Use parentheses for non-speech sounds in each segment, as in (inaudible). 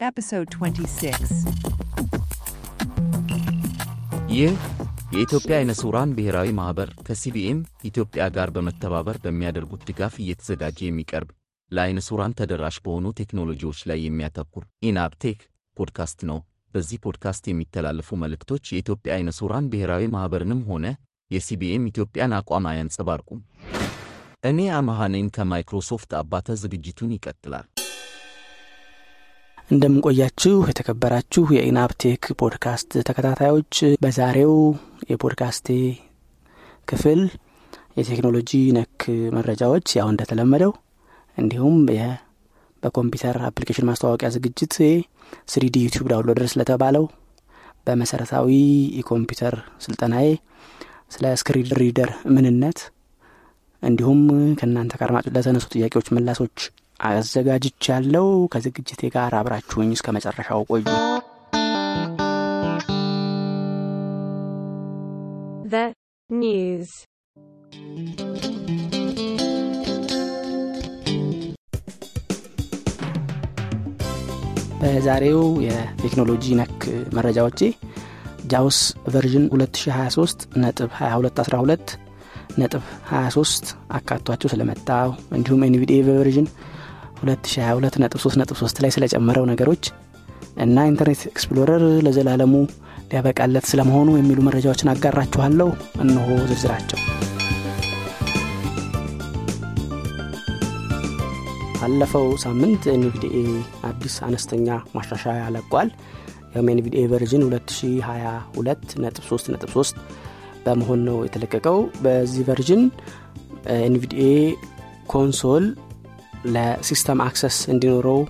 Episode 26. ይህ የኢትዮጵያ አይነ ስውራን ብሔራዊ ማኅበር ከ CBM ኢትዮጵያ ጋር በመተባበር በሚያደርጉት ድጋፍ እየተዘጋጀ የሚቀርብ ለአይነ ስውራን ተደራሽ በሆኑ ቴክኖሎጂዎች ላይ የሚያተኩር ኢንአፕቴክ ፖድካስት ነው። በዚህ ፖድካስት የሚተላለፉ መልእክቶች የኢትዮጵያ አይነ ስውራን ብሔራዊ ማኅበርንም ሆነ የ CBM ኢትዮጵያን አቋም አያንጸባርቁም። እኔ አመሃኔን ከማይክሮሶፍት አባተ ዝግጅቱን ይቀጥላል። እንደምን ቆያችሁ የተከበራችሁ የኢናፕቴክ ፖድካስት ተከታታዮች፣ በዛሬው የፖድካስቴ ክፍል የቴክኖሎጂ ነክ መረጃዎች ያው እንደተለመደው እንዲሁም በኮምፒውተር application ማስተዋወቂያ ዝግጅት 3D YouTube Downloader ስለተባለው በመሰረታዊ የኮምፒውተር ስልጠናዬ ስለ screen reader ምንነት እንዲሁም ከእናንተ ከአድማጭ ለተነሱ ጥያቄዎች ምላሾች አዘጋጅቻለሁ። ከዝግጅቴ ጋር አብራችሁኝ እስከ መጨረሻው ቆዩ። news. በዛሬው የቴክኖሎጂ ነክ መረጃዎቼ ጃውስ ቨርዥን 2023 ነጥብ 2212 ነጥብ 23 አካቷቸው ስለመጣው እንዲሁም NVDA version 2022 ነጥብ 3 ነጥብ 3 ላይ ስለጨመረው ነገሮች እና Internet Explorer ለዘላለሙ ሊያበቃለት ስለመሆኑ የሚሉ መረጃዎችን አጋራችኋለሁ። እነሆ ዝርዝራቸው። ባለፈው ሳምንት NVDA አዲስ አነስተኛ ማሻሻያ ለቋል። ያውም NVDA version 2022 ነጥብ 3 ነጥብ 3 በመሆን ነው የተለቀቀው። በዚህ version NVDA console ለ system access እንዲኖረው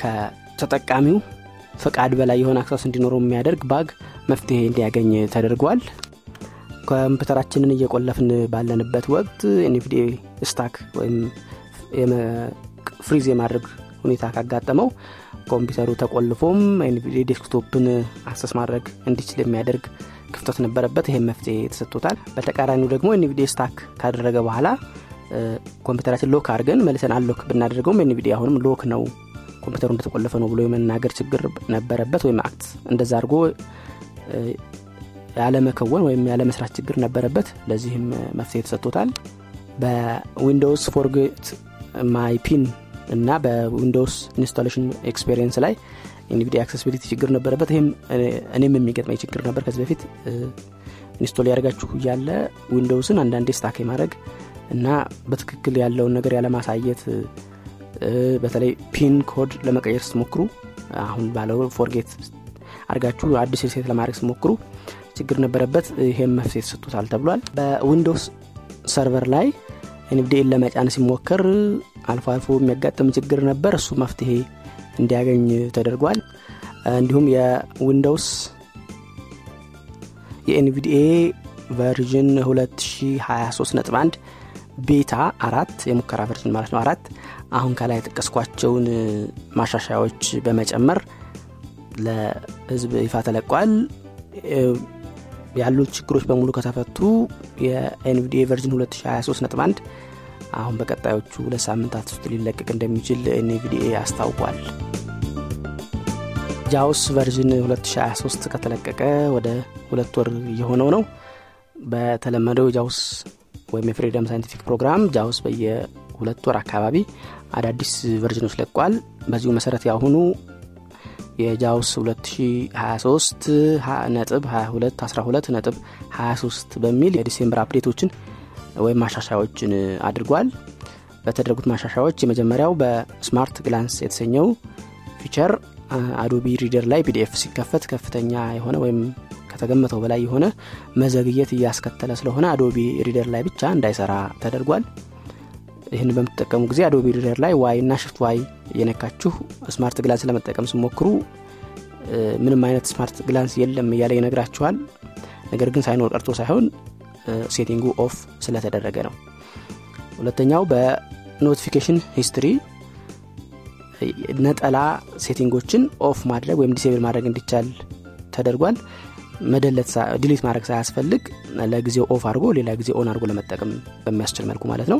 ከተጠቃሚው ፈቃድ በላይ የሆነ access እንዲኖረው የሚያደርግ bug መፍትሄ እንዲያገኝ ተደርጓል። ኮምፒውተራችንን እየቆለፍን ባለንበት ወቅት NVDA stuck ወይም freeze የማድረግ ሁኔታ ካጋጠመው ኮምፒውተሩ ተቆልፎም desktop ን access ማድረግ እንዲችል የሚያደርግ ክፍተት ነበረበት። ይህም መፍትሄ ተሰጥቶታል። በተቃራኒው ደግሞ NVDA stuck ካደረገ በኋላ ኮምፒውተራችን lock አድርገን መልሰን unlock ብናደርገውም NVDA አሁንም lock ነው ኮምፒውተሩ እንደተቆለፈ ነው ብሎ የመናገር ችግር ነበረበት። ወይም act እንደዛ አድርጎ ያለመከወን ወይም ያለመስራት ችግር ነበረበት። ለዚህም መፍትሄ ተሰጥቶታል። በ Windows forget my PIN እና በ Windows installation experience ላይ NVDA accessibility ችግር ነበረበት። ይህም እኔም የሚገጥመኝ ችግር ነበር። ከዚህ በፊት install ያደርጋችሁ እያለ Windows ን አንዳንዴ stuck የማድረግ እና በትክክል ያለውን ነገር ያለማሳየት በተለይ PIN code ለመቀየር ስትሞክሩ አሁን ባለው forget አድርጋችሁ አዲስ reset ለማድረግ ስትሞክሩ ችግር ነበረበት። ይሄም መፍትሄ ተሰጥቶታል ተብሏል። በ Windows server ላይ NVDA ን ለመጫን ሲሞከር አልፎ አልፎ የሚያጋጥም ችግር ነበር። እሱ መፍትሄ እንዲያገኝ ተደርጓል። እንዲሁም የ Windows የ NVDA version 2023.1 beta አራት የሙከራ version ማለት ነው አራት አሁን ከላይ የጠቀስኳቸውን ማሻሻያዎች በመጨመር ለህዝብ ይፋ ተለቋል። ያሉት ችግሮች በሙሉ ከተፈቱ የ NVDA version 2023.1 አሁን በቀጣዮቹ ሁለት ሳምንታት ውስጥ ሊለቀቅ እንደሚችል NVDA አስታውቋል። JAWS version 2023 ከተለቀቀ ወደ ሁለት ወር እየሆነው ነው። በተለመደው JAWS ወይም የ Freedom Scientific ፕሮግራም JAWS በየሁለት ወር አካባቢ አዳዲስ version ኖች ለቋል። በዚሁ መሰረት ያሁኑ የ JAWS 2023 ነጥብ 22 12 ነጥብ 23 በሚል የ December update ኦችን ወይም ማሻሻያዎችን አድርጓል። በተደረጉት ማሻሻያዎች የመጀመሪያው በ smart glance የተሰኘው feature Adobe Reader ላይ PDF ሲከፈት ከፍተኛ የሆነ ወይም ከተገመተው በላይ የሆነ መዘግየት እያስከተለ ስለሆነ Adobe Reader ላይ ብቻ እንዳይሰራ ተደርጓል። ይህን በምትጠቀሙ ጊዜ Adobe Reader ላይ Y እና shift Y እየነካችሁ smart glance ለመጠቀም ስትሞክሩ ምንም አይነት smart glance የለም እያለ ይነግራችኋል። ነገር ግን ሳይኖር ቀርቶ ሳይሆን setting ኡ off ስለተደረገ ነው። ሁለተኛው በ notification history ነጠላ setting ኦችን off ማድረግ ወይም disable ማድረግ እንዲቻል ተደርጓል። መደለት delete ማድረግ ሳያስፈልግ ለጊዜው off አድርጎ ሌላ ጊዜ on አድርጎ ለመጠቀም በሚያስችል መልኩ ማለት ነው።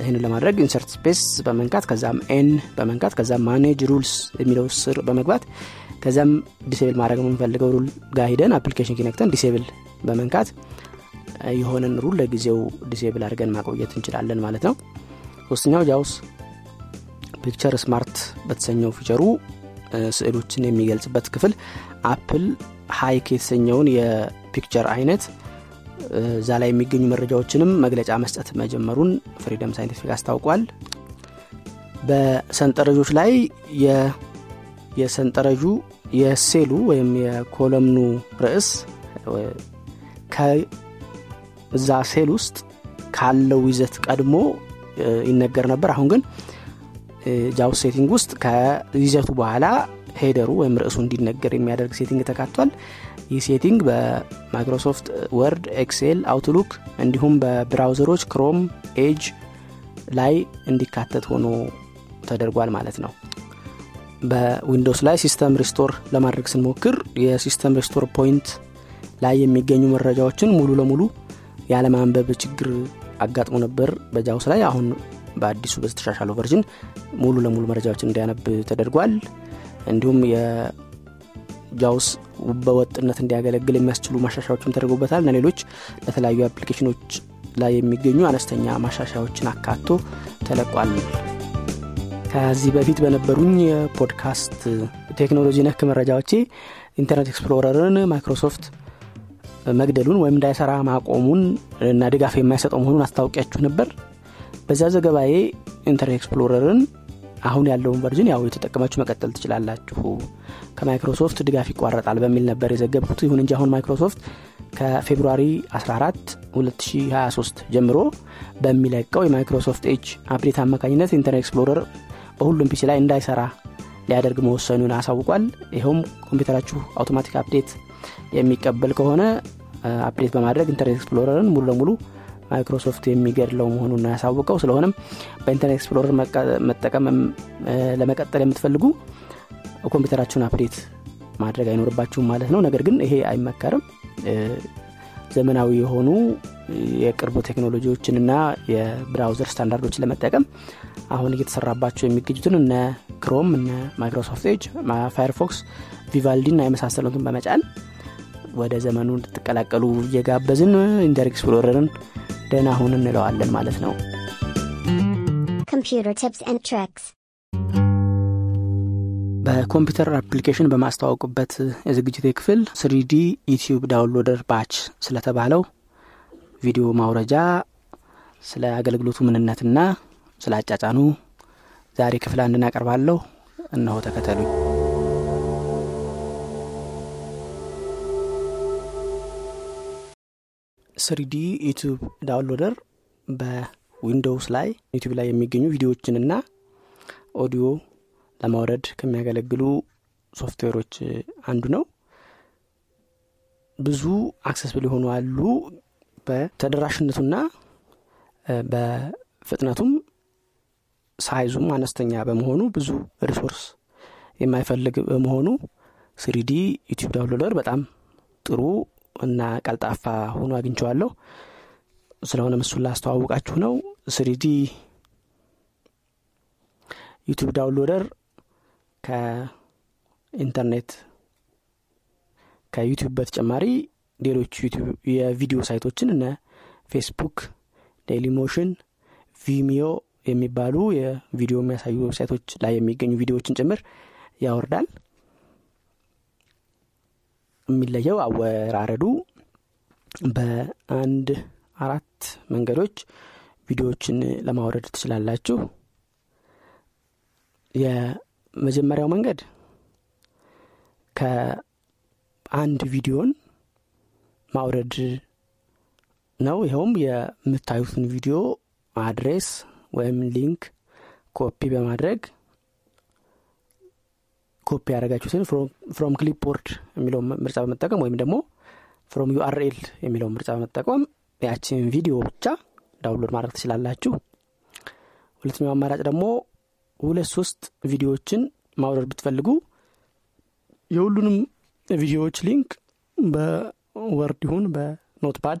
ይህን ለማድረግ insert space በመንካት ከዛም N በመንካት ከዛም manage rules የሚለው ስር በመግባት ከዚያም disable ማድረግ የምንፈልገው rule ጋር ሄደን application key ነክተን disable በመንካት የሆነን rule ለጊዜው disable አድርገን ማቆየት እንችላለን ማለት ነው። ሶስተኛው JAWS picture smart በተሰኘው feature ኡ ስዕሎችን የሚገልጽበት ክፍል Apple HEIC የተሰኘውን የ picture አይነት እዛ ላይ የሚገኙ መረጃዎችንም መግለጫ መስጠት መጀመሩን Freedom Scientific አስታውቋል። በሰንጠረዦች ላይ የሰንጠረዡ የሴሉ ወይም የኮለምኑ ርዕስ ከዛ ሴል ውስጥ ካለው ይዘት ቀድሞ ይነገር ነበር። አሁን ግን JAWS setting ውስጥ ከይዘቱ በኋላ header ኡ ወይም ርዕሱ እንዲነገር የሚያደርግ setting ተካቷል። ይህ setting በ Microsoft Word Excel Outlook እንዲሁም በብራውዘሮች Chrome Edge ላይ እንዲካተት ሆኖ ተደርጓል ማለት ነው። በ Windows ላይ system restore ለማድረግ ስንሞክር የ system restore point ላይ የሚገኙ መረጃዎችን ሙሉ ለሙሉ ያለማንበብ ችግር አጋጥሞ ነበር። በ JAWS ላይ አሁን በአዲሱ በተሻሻለው version ሙሉ ለሙሉ መረጃዎችን እንዲያነብ ተደርጓል እንዲሁም የ JAWS በወጥነት እንዲያገለግል የሚያስችሉ ማሻሻያዎችም ተደርጎበታል። እና ሌሎች ለተለያዩ አፕሊኬሽኖች ላይ የሚገኙ አነስተኛ ማሻሻያዎችን አካቶ ተለቋል። ከዚህ በፊት በነበሩኝ የፖድካስት ቴክኖሎጂ ነክ መረጃዎቼ Internet Explorer ን Microsoft መግደሉን ወይም እንዳይሰራ ማቆሙን እና ድጋፍ የማይሰጠው መሆኑን አስታውቂያችሁ ነበር። በዛ ዘገባዬ Internet Explorer ን አሁን ያለውን version ያው የተጠቀማችሁ መቀጠል ትችላላችሁ። ከማይክሮሶፍት ድጋፍ ይቋረጣል በሚል ነበር የዘገብኩት። ይሁን እንጂ አሁን Microsoft ከ February 14 2023 ጀምሮ በሚለቀው የ Microsoft Edge update አማካኝነት Internet Explorer በሁሉም PC ላይ እንዳይሰራ ሊያደርግ መወሰኑን አሳውቋል። ይኸውም ኮምፒውተራችሁ automatic update የሚቀበል ከሆነ update በማድረግ Internet Explorer ን ሙሉ ለሙሉ ማይክሮሶፍት የሚገድለው መሆኑን ያሳውቀው ስለሆነም በ Internet Explorer መጠቀም ለመቀጠል የምትፈልጉ ኮምፒውተራችሁን update ማድረግ አይኖርባችሁም ማለት ነው። ነገር ግን ይሄ አይመከርም። ዘመናዊ የሆኑ የቅርቡ ቴክኖሎጂዎችንና የ browser ስታንዳርዶችን ለመጠቀም አሁን እየተሰራባቸው የሚገኙትን እነ Chrome እነ Microsoft Edge Firefox Vivaldi እና የመሳሰሉትን በመጫን ወደ ዘመኑ እንድትቀላቀሉ እየጋበዝን Inter Explorer ን ደህና ሁን እንለዋለን ማለት ነው። Tricks. በኮምፒውተር application በማስተዋወቁበት የዝግጅት ክፍል 3D YouTube Downloader Batch ስለተባለው ቪዲዮ ማውረጃ ስለ አገልግሎቱ ምንነትና ስለ አጫጫኑ ዛሬ ክፍል አንድ እናቀርባለሁ። እነሆ ተከተሉኝ 3D YouTube Downloader በ Windows ላይ YouTube ላይ የሚገኙ ቪዲዮዎችንና ኦዲዮ ለማውረድ ከሚያገለግሉ ሶፍትዌሮች አንዱ ነው። ብዙ accessible የሆኑ አሉ። በተደራሽነቱና በፍጥነቱም size ኡም አነስተኛ በመሆኑ ብዙ resource የማይፈልግ በመሆኑ 3D YouTube Downloader በጣም ጥሩ እና ቀልጣፋ ሆኖ አግኝቸዋለሁ ስለሆነም እሱን ላስተዋውቃችሁ ነው። 3D YouTube Downloader ከኢንተርኔት ከ YouTube በተጨማሪ ሌሎች የቪዲዮ ሳይቶችን እነ Facebook Dailymotion Vimeo የሚባሉ የቪዲዮ የሚያሳዩ ዌብሳይቶች ላይ የሚገኙ ቪዲዮዎችን ጭምር ያወርዳል የሚለየው አወራረዱ በአንድ አራት መንገዶች ቪዲዮዎችን ለማውረድ ትችላላችሁ። የመጀመሪያው መንገድ ከአንድ ቪዲዮን ማውረድ ነው። ይኸውም የምታዩትን ቪዲዮ address ወይም link copy በማድረግ ኮፒ ያደረጋችሁትን from clipboard የሚለው ምርጫ በመጠቀም ወይም ደግሞ from URL የሚለው ምርጫ በመጠቀም ያችን ቪዲዮ ብቻ download ማድረግ ትችላላችሁ። ሁለተኛው አማራጭ ደግሞ ሁለት ሶስት ቪዲዮዎችን ማውረድ ብትፈልጉ የሁሉንም ቪዲዮዎች link በ Word ይሁን በ Notepad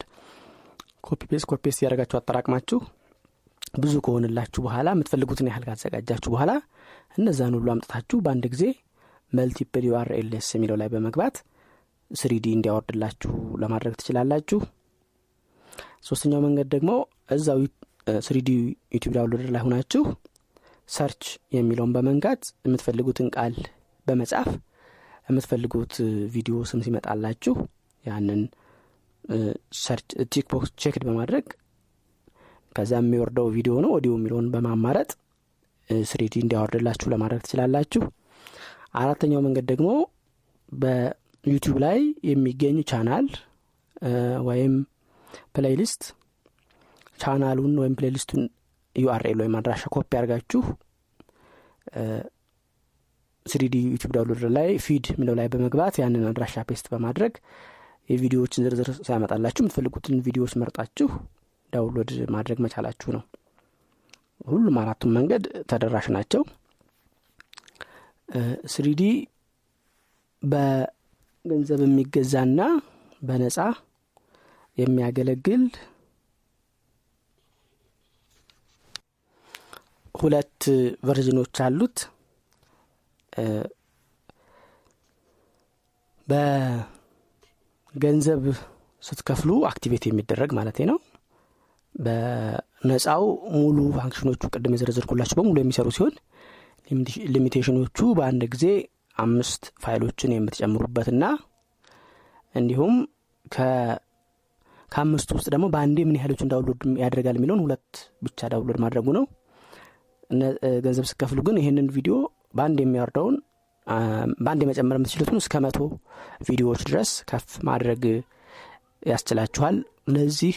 copy paste copy paste እያደረጋችሁ አጠራቅማችሁ ብዙ ከሆነላችሁ በኋላ የምትፈልጉትን ያህል ካዘጋጃችሁ በኋላ እነዛን ሁሉ አምጥታችሁ በአንድ ጊዜ multiple URLs የሚለው ላይ በመግባት 3D እንዲያወርድላችሁ ለማድረግ ትችላላችሁ። ሶስተኛው መንገድ ደግሞ እዛው 3D YouTube Downloader ላይ ሆናችሁ search የሚለውን በመንካት የምትፈልጉትን ቃል በመጻፍ የምትፈልጉት ቪዲዮ ስም ሲመጣላችሁ ያንን search tick box checked በማድረግ ከዛ የሚወርደው ቪዲዮ ነው። ኦዲዮ የሚለውን በማማረጥ 3D እንዲያወርድላችሁ ለማድረግ ትችላላችሁ አራተኛው መንገድ ደግሞ በ YouTube ላይ የሚገኝ ቻናል ወይም playlist ቻናሉን ወይም playlist ኡን URL ወይም አድራሻ ኮፒ አድርጋችሁ 3D YouTube Downloader ላይ feed የሚለው ላይ በመግባት ያንን አድራሻ paste በማድረግ የቪዲዮዎችን ዝርዝር ሲያመጣላችሁ የምትፈልጉትን ቪዲዮዎች መርጣችሁ download ማድረግ መቻላችሁ ነው። ሁሉም አራቱም መንገድ ተደራሽ ናቸው 3D በገንዘብ የሚገዛና በነጻ የሚያገለግል ሁለት ቨርዥኖች አሉት። በገንዘብ ስትከፍሉ activate የሚደረግ ማለት ነው። በነፃው ሙሉ function ኦቹ ቅድም የዘረዘርኩላችሁ በሙሉ የሚሰሩ ሲሆን limitation ኦቹ በአንድ ጊዜ አምስት ፋይሎችን የምትጨምሩበትና እንዲሁም ከአምስቱ ውስጥ ደግሞ በአንዴ ምን ያህሎችን download ያደርጋል የሚለውን ሁለት ብቻ download ማድረጉ ነው። ገንዘብ ስከፍሉ ግን ይህንን ቪዲዮ በአንድ የሚያወርደውን በአንድ የመጨመር የምትችሉትን እስከ መቶ ቪዲዮዎች ድረስ ከፍ ማድረግ ያስችላችኋል። ለዚህ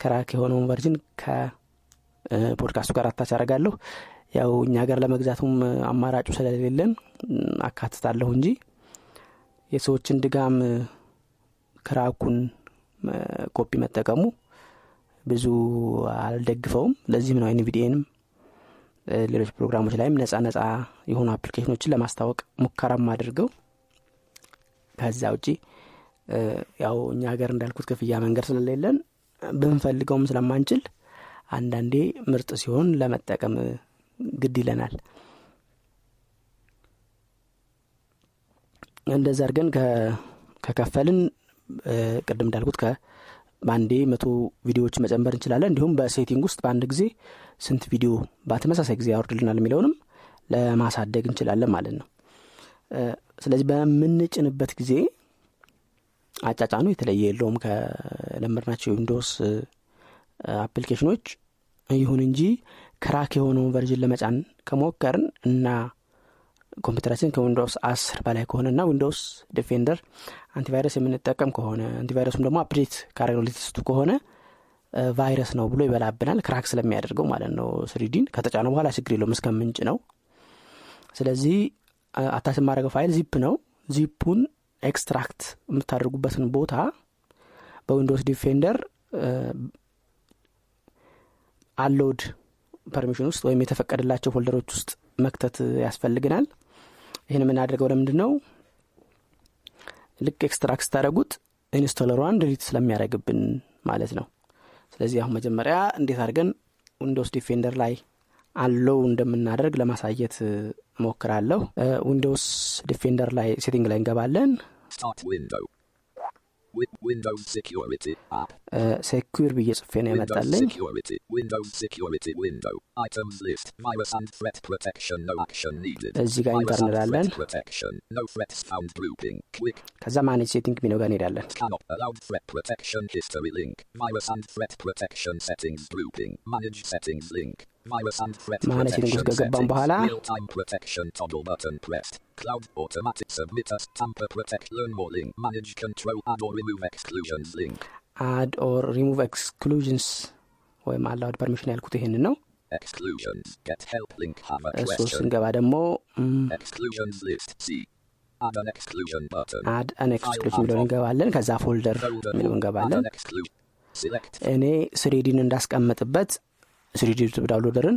crack የሆነውን version ከ podcast ኡ ጋር attach አረጋለሁ ያው እኛ ሀገር ለመግዛቱም አማራጩ ስለሌለን አካትታለሁ እንጂ የሰዎችን ድካም crack ኡን copy መጠቀሙ ብዙ አልደግፈውም። ለዚህም ነው NVDA ንም ሌሎች ፕሮግራሞች ላይም ነጻ ነጻ የሆኑ application ኦችን ለማስታወቅ ሙከራም አድርገው ከዛ ውጪ ያው እኛ ሀገር እንዳልኩት ክፍያ መንገድ ስለሌለን ብንፈልገውም ስለማንችል አንዳንዴ ምርጥ ሲሆን ለመጠቀም ግድ ይለናል። እንደዛ አድርገን ከከፈልን ቅድም እንዳልኩት በአንዴ መቶ ቪዲዮዎች መጨመር እንችላለን። እንዲሁም በሴቲንግ ውስጥ በአንድ ጊዜ ስንት ቪዲዮ በተመሳሳይ ጊዜ ያወርድልናል የሚለውንም ለማሳደግ እንችላለን ማለት ነው። ስለዚህ በምንጭንበት ጊዜ አጫጫኑ የተለየ የለውም ከለመድናቸው የ Windows application ኦች። ይሁን እንጂ crack የሆነውን version ለመጫን ከሞከርን እና ኮምፒውተራችን ከ Windows አስር በላይ ከሆነ እና Windows Defender antivirus የምንጠቀም ከሆነ antivirus ኡም ደግሞ update latest ኡ ከሆነ ቫይረስ ነው ብሎ ይበላብናል crack ስለሚያደርገው ማለት ነው። 3D ን ከተጫነ በኋላ ችግር የለውም እስከምንጭ ነው። ስለዚህ attach የማድረገው ፋይል ዚፕ ነው። zip ኡን extract የምታደርጉበትን ቦታ በ Windows Defender allowed permission ውስጥ ወይም የተፈቀደላቸው folder ኦች ውስጥ መክተት ያስፈልግናል ይህን የምናደርገው ለምንድን ነው ልክ extract ስታደረጉት installer ኣን delete ስለሚያደረግብን ማለት ነው። ስለዚህ አሁን መጀመሪያ እንዴት አድርገን Windows Defender ላይ allow እንደምናደርግ ለማሳየት ሞክራለሁ Windows Defender ላይ setting ላይ እንገባለን secure ብዬ ጽፌ ነው needed. እዚህ ጋር enter እንላለን. ከዛ manage setting ሚለው ጋር እንሄዳለን ማኔጅ ሴቲንግ ውስጥ settings. በኋላ Cloud automatic submitters. Tamper protect. Learn more link. Manage control add or remove exclusions link. አድ ኦር ሪሙቭ ኤክስክሉዥንስ ወይም አላውድ ፐርሚሽን ያልኩት ይህንን ነው Exclusions. Get help link. Have a እሱ question. ስንገባ ደግሞ Exclusions list. C. Add an exclusion button. አድ አን ኤክስክሉዥን የሚለውን እንገባለን ከዛ ፎልደር የሚለው እንገባለን add an exclusion. እኔ ስሪዲን እንዳስቀምጥበት ስሪዲ ዳውንሎደርን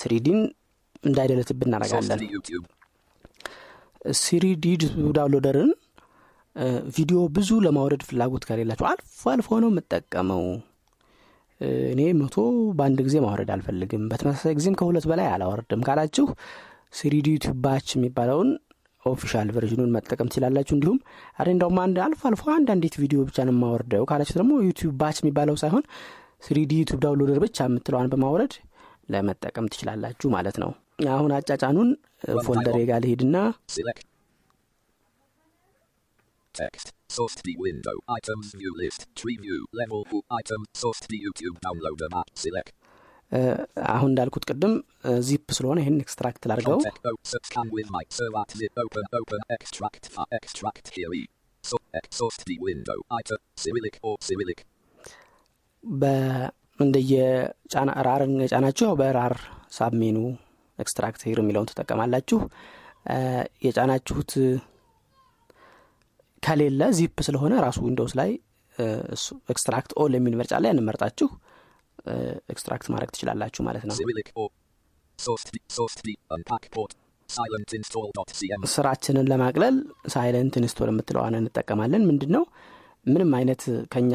3D ን እንዳይደለትብን Sourced እናደርጋለን። D YouTube. 3D downloader ን ቪዲዮ ብዙ ለማውረድ ፍላጎት ከሌላቸው አልፎ አልፎ ነው የምጠቀመው። እኔ መቶ በአንድ ጊዜ ማውረድ አልፈልግም። በተመሳሳይ ጊዜም ከሁለት በላይ አላወርድም ካላችሁ 3D YouTube batch የሚባለውን official version ኡን መጠቀም ትችላላችሁ። እንዲሁም አሬ እንደውም አንድ አልፎ አልፎ አንዳንዴት ቪዲዮ ብቻ ነው የማወርደው ካላችሁ ደግሞ YouTube batch የሚባለው ሳይሆን 3D YouTube downloader ብቻ የምትለዋን በማውረድ ለመጠቀም ትችላላችሁ ማለት ነው አሁን አጫጫኑን folder ኤ ጋር. እ፣ አሁን እንዳልኩት ቅድም ዚፕ ስለሆነ ይህን extract ላድርገው Contact. Oh, so scan with mic. So at zip. Open. Open. Extract. Fa, extract here. E. So, ex, sourced D window. Item. Cyrillic or Cyrillic. እንደየ ራርን የጫናችሁ ያው በራር ሳብሜኑ ኤክስትራክት ሂር የሚለውን ትጠቀማላችሁ የጫናችሁት ከሌለ ዚፕ ስለሆነ ራሱ ዊንዶውስ ላይ ኤክስትራክት ኦል የሚል ምርጫ ላይ እንመርጣችሁ ኤክስትራክት ማድረግ ትችላላችሁ ማለት ነው. ስራችንን ለማቅለል ሳይለንት ኢንስቶል የምትለዋን እንጠቀማለን ምንድን ነው ምንም አይነት ከኛ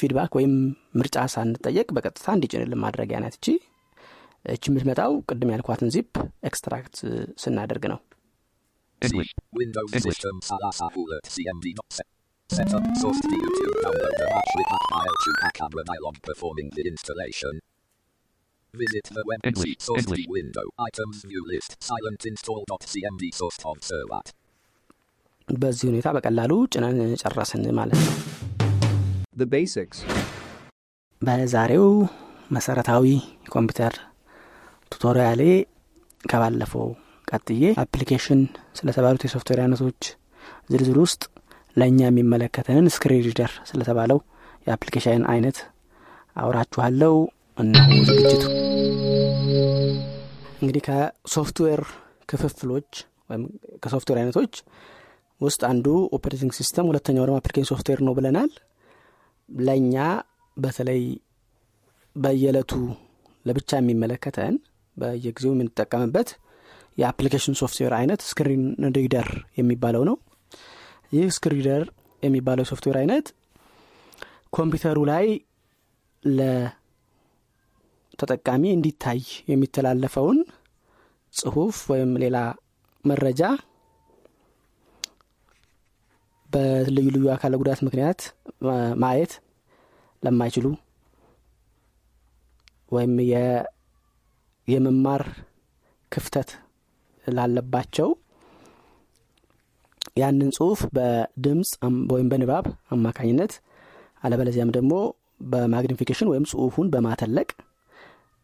ፊድባክ ወይም ምርጫ ሳንጠየቅ በቀጥታ እንዲጭንልን ማድረጊያ ናት እቺ እቺ የምትመጣው ቅድም ያልኳትን ዚፕ ኤክስትራክት ስናደርግ ነው English. Windows English. system Salasa Fuller CMD not set. Set up source the YouTube downloader battery pack file to pack camera dialog performing the installation. Visit the web English. see source English. the window items view list silent install.cmd source on servat. በዚህ ሁኔታ በቀላሉ ጭነን ጨረስን ማለት ነው The basics. በዛሬው መሰረታዊ ኮምፒውተር ቱቶሪያሌ ከባለፈው ቀጥዬ አፕሊኬሽን ስለተባሉት የሶፍትዌር አይነቶች ዝርዝር ውስጥ ለእኛ የሚመለከተንን ስክሪን ሪደር ስለተባለው የ application አይነት አውራችኋለው እነሆ ዝግጅቱ። እንግዲህ ከሶፍትዌር ክፍፍሎች ወይም ከሶፍትዌር አይነቶች ውስጥ አንዱ operating system ሁለተኛው ደግሞ application software ነው ብለናል ለእኛ በተለይ በየዕለቱ ለብቻ የሚመለከተን በየጊዜው የምንጠቀምበት የ application software አይነት screen reader የሚባለው ነው። ይህ screen reader የሚባለው የሶፍትዌር አይነት ኮምፒውተሩ ላይ ለተጠቃሚ እንዲታይ የሚተላለፈውን ጽሁፍ ወይም ሌላ መረጃ በልዩ ልዩ አካለ ጉዳት ምክንያት ማየት ለማይችሉ ወይም የመማር ክፍተት ላለባቸው ያንን ጽሁፍ በድምፅ ወይም በንባብ አማካኝነት አለበለዚያም ደግሞ በ magnification ወይም ጽሁፉን በማተለቅ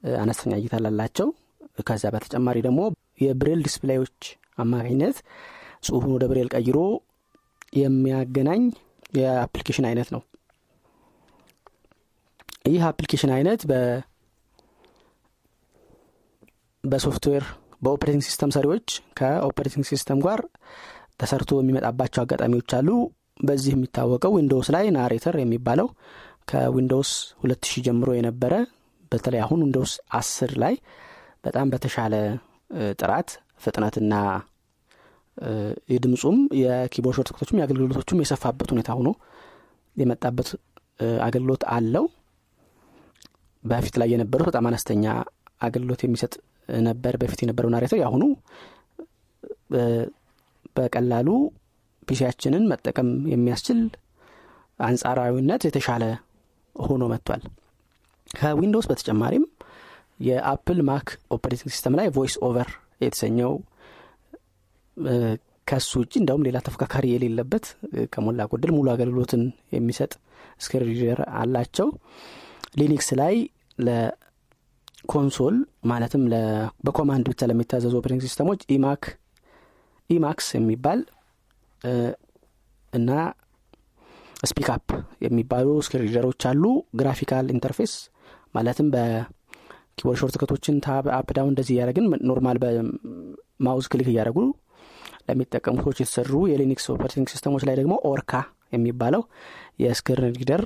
አነስተኛ እይታ ላላቸው ከዛ በተጨማሪ ደግሞ የብሬል display ኦች አማካኝነት ጽሁፉን ወደ ብሬል ቀይሮ የሚያገናኝ የ application አይነት ነው። ይህ application አይነት በ software በ operating system ሰሪዎች ከ operating system ጋር ተሰርቶ የሚመጣባቸው አጋጣሚዎች አሉ። በዚህ የሚታወቀው Windows ላይ Narrator የሚባለው ከ Windows 2000 ጀምሮ የነበረ በተለይ አሁን Windows 10 ላይ በጣም በተሻለ ጥራት ፍጥነትና የድምፁም የ keyboard shortcut ኦችም የአገልግሎቶቹም የሰፋበት ሁኔታ ሆኖ የመጣበት አገልግሎት አለው። በፊት ላይ የነበሩት በጣም አነስተኛ አገልግሎት የሚሰጥ ነበር። በፊት የነበረው Narrator የአሁኑ በቀላሉ PC ያችንን መጠቀም የሚያስችል አንጻራዊነት የተሻለ ሆኖ መጥቷል። ከ Windows በተጨማሪም የ Apple Mac operating system ላይ VoiceOver የተሰኘው ከሱ ውጭ እንደውም ሌላ ተፎካካሪ የሌለበት ከሞላ ጎደል ሙሉ አገልግሎትን የሚሰጥ screen reader አላቸው። Linux ላይ ለ console ማለትም በ command ብቻ ለሚታዘዙ operating system ኦች Emac Emacs የሚባል እና Speakup የሚባሉ screen አሉ። graphical interface ማለትም በ keyboard shortcut ኦችን tab up እንደዚህ እያደረግን normal በ mouse click እያደረጉ ለሚጠቀሙ ሰዎች የተሰሩ የ Linux operating system ኦች ላይ ደግሞ Orca የሚባለው የ screen reader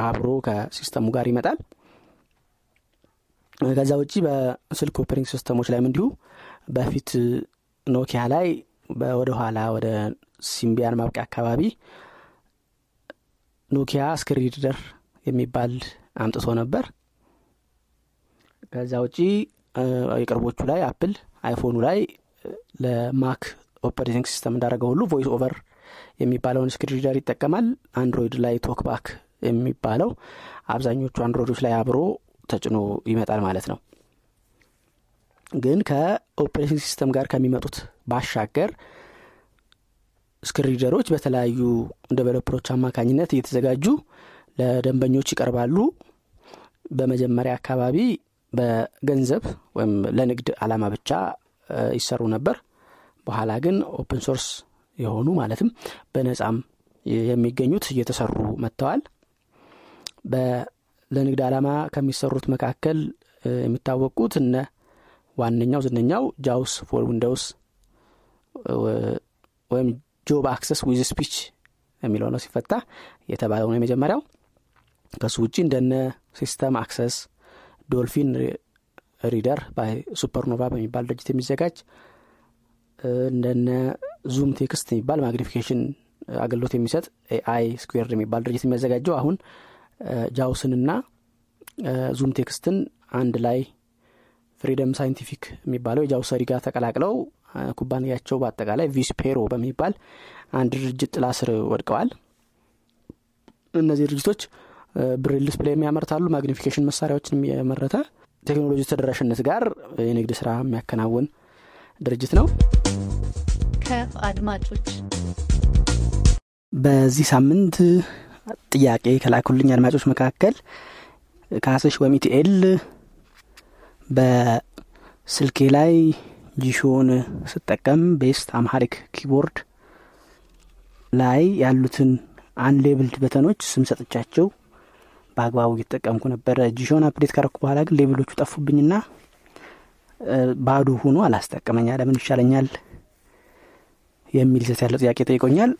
አብሮ ከ system ኡ ጋር ይመጣል። ከዛ ውጭ በስልክ operating system ኦች ላይም እንዲሁ በፊት Nokia ላይ ወደ ኋላ ወደ Symbian ማብቂያ አካባቢ Nokia screen የሚባል አምጥቶ ነበር። ከዛ ውጪ የቅርቦቹ ላይ Apple iPhone ኡ ላይ ለ Mac operating system እንዳደረገ ሁሉ VoiceOver የሚባለውን screen reader ይጠቀማል። Android ላይ TalkBack የሚባለው አብዛኞቹ Android ኦች ላይ አብሮ ተጭኖ ይመጣል ማለት ነው። ግን ከ operating system ጋር ከሚመጡት ባሻገር screen በተለያዩ developer ኦች አማካኝነት እየተዘጋጁ ለደንበኞች ይቀርባሉ። በመጀመሪያ አካባቢ በገንዘብ ወይም ለንግድ አላማ ብቻ ይሰሩ ነበር። በኋላ ግን open source የሆኑ ማለትም በነጻም የሚገኙት እየተሰሩ መጥተዋል። ለንግድ ዓላማ ከሚሰሩት መካከል የሚታወቁት እነ ዋነኛው ዝነኛው JAWS for Windows ወይም Job Access With Speech የሚለው ነው ሲፈታ የተባለው ነው የመጀመሪያው። ከሱ ውጭ እንደነ System Access Dolphin reader SuperNova በሚባል ድርጅት የሚዘጋጅ እንደነ ZoomText የሚባል magnification አገልግሎት የሚሰጥ Ai Squared የሚባል ድርጅት የሚያዘጋጀው አሁን JAWS ንና ZoomText ን አንድ ላይ Freedom Scientific የሚባለው የ JAWS ሰሪ ጋር ተቀላቅለው ኩባንያቸው በአጠቃላይ Vispero በሚባል አንድ ድርጅት ጥላ ስር ወድቀዋል። እነዚህ ድርጅቶች braille display ያመርታሉ magnification መሳሪያዎችን የመረተ ቴክኖሎጂ ተደራሽነት ጋር የንግድ ስራ የሚያከናውን ድርጅት ነው። ከአድማጮች በዚህ ሳምንት ጥያቄ ከላኩልኝ አድማጮች መካከል ካስሽ ETL በስልኬ ላይ Jieshuo ን ስጠቀም Best Amharic keyboard ላይ ያሉትን unlabeled button ኦች ስም ሰጥቻቸው በአግባቡ እየተጠቀምኩ ነበረ። Jieshuo ን update ካረኩ በኋላ ግን label ኦቹ ጠፉብኝና ባዶ ሆኖ አላስጠቀመኝም ምን ይሻለኛል? የሚል ይዘት ያለው ጥያቄ ጠይቆኛል።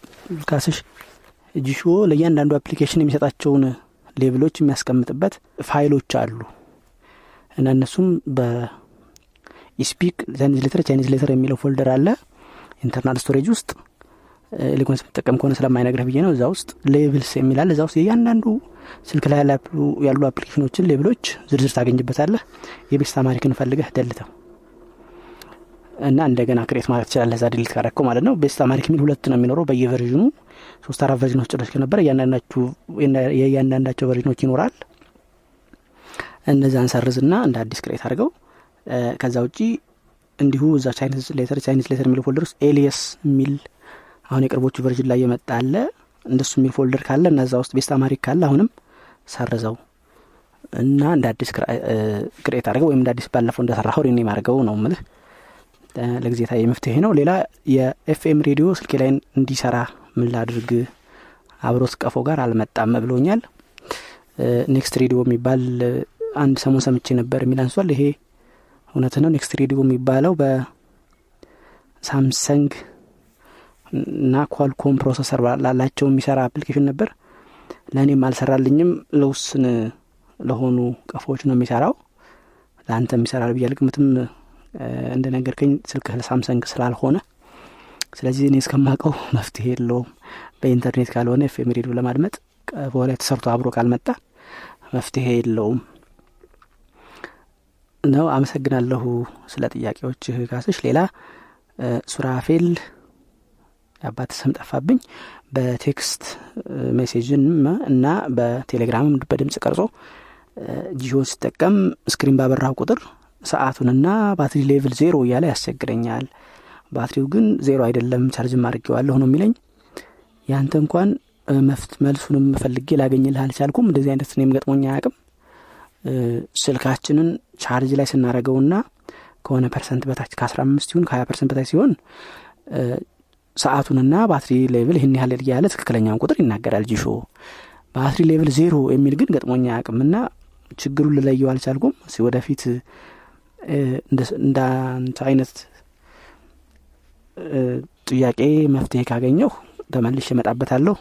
ካስሽ Jieshuo ለእያንዳንዱ application የሚሰጣቸውን label ኦች የሚያስቀምጥበት ፋይሎች አሉ። እና እነሱም በ eSpeak Chinese letter Chinese letter የሚለው folder አለ። internal storage ውስጥ Eloquence የምጠቀም ከሆነ ስለማይነግረህ ብዬ ነው። እዛ ውስጥ labels የሚል አለ እዛ ውስጥ የእያንዳንዱ ስልክ ላይ ያሉ application ኦችን label ኦች ዝርዝር ታገኝበታለህ። የ Best Amharic ን ፈልገህ delete ው እና እንደገና create ማለት ትችላለህ እዛ delete ካረከው ማለት ነው። Best Amharic የሚል ሁለት ነው የሚኖረው በየ version ኑ። ሶስት አራት version ኖች ጭነህ ከነበረ የእያንዳንዳቸው version ኖች ይኖራል። እነዛን ሰርዝና እንደ አዲስ create አድርገው ከዛ ውጪ እንዲሁ እዛ Chinese letter Chinese letter የሚለው folder ውስጥ alias የሚል አሁን የቅርቦቹ version ላይ የመጣ አለ እንደሱ የሚል folder ካለ እና እዛ ውስጥ Best Amharic ካለ አሁንም ሰርዘው እና እንደ አዲስ create አድርገው ወይም እንደ አዲስ ባለፈው እንደሰራኸው rename አድርገው ነው ምልህ ለጊዜው መፍትሄ ነው። ሌላ የኤፍኤም ሬዲዮ ስልኬ ላይ እንዲሰራ ምን ላድርግ? አብሮት ቀፎ ጋር አልመጣም ብሎኛል። NextRadio የሚባል አንድ ሰሞን ሰምቼ ነበር የሚል አንስቷል። ይሄ እውነት ነው። NextRadio የሚባለው በ Samsung እና Qualcomm processor ላላቸው የሚሰራ application ነበር። ለእኔም አልሰራልኝም። ለውስን ለሆኑ ቀፎዎች ነው የሚሰራው። ለአንተ የሚሰራል ብዬ አልገምትም እንደነገርከኝ ስልክህ ለ Samsung ስላልሆነ። ስለዚህ እኔ እስከማቀው (laughs) መፍትሄ የለውም። በኢንተርኔት ካልሆነ ኤፍኤም ሬዲዮ ለማድመጥ ቀፎ ላይ ተሰርቶ አብሮ ካልመጣ መፍትሄ የለውም። ነው። አመሰግናለሁ ስለ ጥያቄዎች ካስሽ ሌላ ሱራፌል የአባት ስም ጠፋብኝ። በ text message ን እና በቴሌግራምም በድምጽ ቀርጾ Jieshuo ን ሲጠቀም screen ባበራው ቁጥር ሰዓቱንና battery level ዜሮ እያለ ያስቸግረኛል። ባትሪው ግን ዜሮ አይደለም ቻርጅም አድርጌዋለሁ ነው የሚለኝ። ያንተ እንኳን መፍትሄ መልሱንም ፈልጌ ላገኝልህ አልቻልኩም። እንደዚህ አይነት እኔም ገጥሞኝ አያቅም ስልካችንን ቻርጅ ላይ ስናደረገውና ከሆነ percent በታች ከአስራ አምስት ይሁን ከሀያ percent በታች ሲሆን ሰዓቱንና battery level ይህን ያህል እያለ ትክክለኛውን ቁጥር ይናገራል Jieshuo። battery level ዜሮ የሚል ግን ገጥሞኝ አያቅምና ችግሩን ልለየው አልቻልኩም። ወደፊት እንዳንተ አይነት ጥያቄ መፍትሄ ካገኘሁ ተመልሼ እመጣበታለሁ።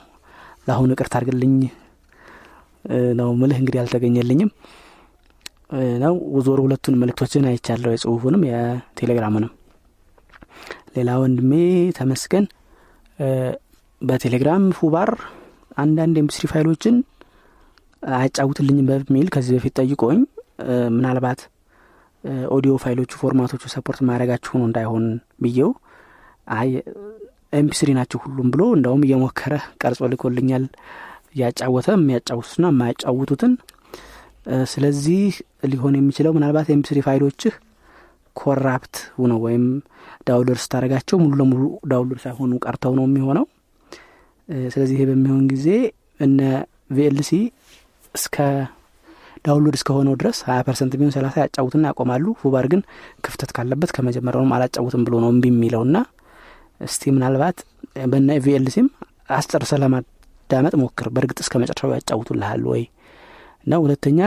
ለአሁኑ ይቅርታ አድርግልኝ ነው ምልህ እንግዲህ አልተገኘልኝም። ነው ዞሮ ሁለቱን መልእክቶችን አይቻለሁ የጽሁፉንም የቴሌግራሙንም ሌላ ወንድሜ ተመስገን በቴሌግራም foobar አንዳንድ MP3 ፋይሎችን አያጫውትልኝም በሚል ከዚህ በፊት ጠይቆኝ ምናልባት ኦዲዮ ፋይሎቹ format ኦቹ support ማድረጋችሁ ሆኖ እንዳይሆን ብዬው አይ MP3 ናቸው ሁሉም ብሎ እንደውም እየሞከረ ቀርጾ ልኮልኛል። እያጫወተ የሚያጫውቱትና የማያጫውቱትን ስለዚህ ሊሆን የሚችለው ምናልባት MP3 ፋይሎችህ corrupt ሁነው ወይም download ስታደረጋቸው ሙሉ ለሙሉ download ሳይሆኑ ቀርተው ነው የሚሆነው። ስለዚህ ይሄ በሚሆን ጊዜ እነ VLC እስከ download እስከሆነው ድረስ ሀያ percent ቢሆን ሰላሳ ያጫውትና ያቆማሉ። foobar ግን ክፍተት ካለበት ከመጀመሪያውም አላጫውትም ብሎ ነው እምቢ የሚለውና እስቲ ምናልባት በእነ VLC ም አስጨርሰህ ለማዳመጥ ሞክር። በእርግጥ እስከ መጨረሻው ያጫውቱልሃል ወይ እና ሁለተኛ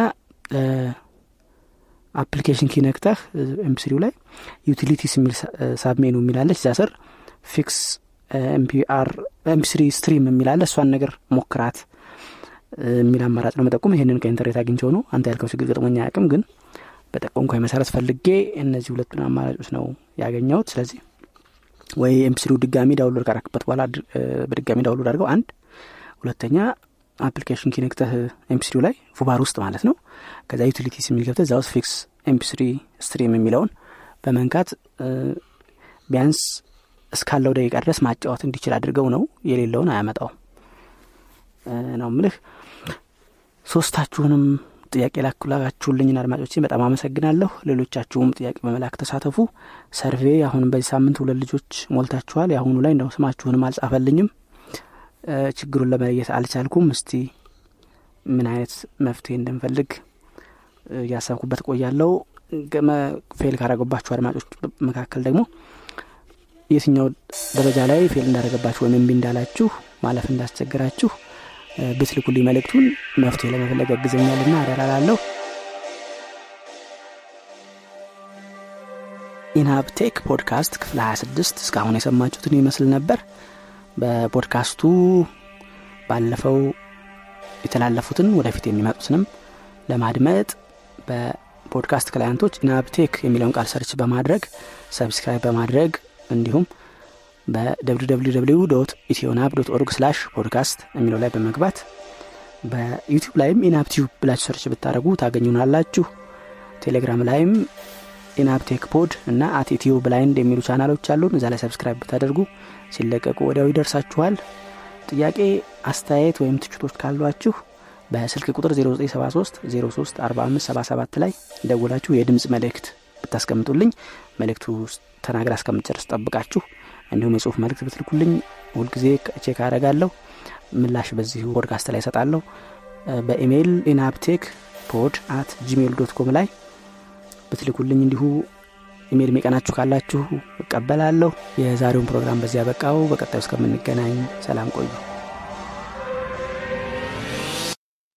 application key ነክተህ MP3 ው ላይ utilities የሚል submenu የሚል አለች እዛ ስር fix VBR MP3 stream የሚል አለ እሷን ነገር ሞክራት የሚል አማራጭ ነው ምጠቁም ይህንን ከኢንተርኔት አግኝቸው ነው። አንተ ያልከው ችግር ገጥሞኝ አያውቅም ግን በጠቆምከኝ መሰረት ፈልጌ እነዚህ ሁለቱን አማራጮች ነው ያገኘሁት። ስለዚህ ወይ MP3 ው ድጋሚ download ካረክበት በኋላ በድጋሚ download አድርገው አንድ ሁለተኛ application key ነክተህ MP3 ው ላይ foobar ውስጥ ማለት ነው። ከዛ utilities የሚል ገብተህ እዛ ውስጥ fix MP3 stream የሚለውን በመንካት ቢያንስ እስካለው ደቂቃ ድረስ ማጫወት እንዲችል አድርገው ነው። የሌለውን አያመጣውም። ነው ምልህ ሶስታችሁንም ጥያቄ ለላካችሁልኝ አድማጮቼ በጣም አመሰግናለሁ። ሌሎቻችሁም ጥያቄ በመላክ ተሳተፉ። survey አሁንም በዚህ ሳምንት ሁለት ልጆች ሞልታችኋል። የአሁኑ ላይ እንደው ስማችሁንም አልጻፈልኝም ችግሩን ለመለየት አልቻልኩም። እስቲ ምን አይነት መፍትሄ እንደምፈልግ እያሰብኩበት ቆያለው fail ካረገባችሁ አድማጮች መካከል ደግሞ የትኛው ደረጃ ላይ fail እንዳደረገባችሁ ወይም እምቢ እንዳላችሁ ማለፍ እንዳስቸገራችሁ እ፣ ብትልኩልኝ መልእክቱን መፍትሄ ለመፈለግ ያግዘኛልና አደራ እላለሁ ኢንሃብቴክ ፖድካስት ክፍል 26 እስካሁን የሰማችሁትን ይመስል ነበር በፖድካስቱ ባለፈው የተላለፉትን ወደፊት የሚመጡትንም ለማድመጥ በ podcast client ኦች ኢናብቴክ የሚለውን ቃል search በማድረግ subscribe በማድረግ እንዲሁም በ www ኢትዮናብ dot org slash podcast የሚለው ላይ በመግባት በዩቲዩብ ላይም ኢናብቲዩብ ብላችሁ search ብታደርጉ ታገኙናላችሁ። ቴሌግራም ላይም ኢናብቴክ pod እና at ኢትዮ blind የሚሉ ቻናሎች አሉን። እዛ ላይ subscribe ብታደርጉ ሲለቀቁ ወዲያው ይደርሳችኋል። ጥያቄ አስተያየት ወይም ትችቶች ካሏችሁ በስልክ ቁጥር 0973 03 4577 ላይ ደውላችሁ የድምፅ መልእክት ብታስቀምጡልኝ መልእክቱ ተናግራ እስከምጨርስ ጠብቃችሁ እንዲሁም የጽሁፍ መልእክት ብትልኩልኝ ሁልጊዜ check አረጋለሁ ምላሽ በዚህ ፖድካስት ላይ እሰጣለሁ። በኢሜይል ኢናብቴክ pod at Gmail dot com ላይ ብትልኩልኝ እንዲሁ ኢሜይል የሚቀናችሁ ካላችሁ እቀበላለሁ። የዛሬውን ፕሮግራም በዚህ አበቃው በቀጣዩ እስከምንገናኝ ሰላም ቆዩ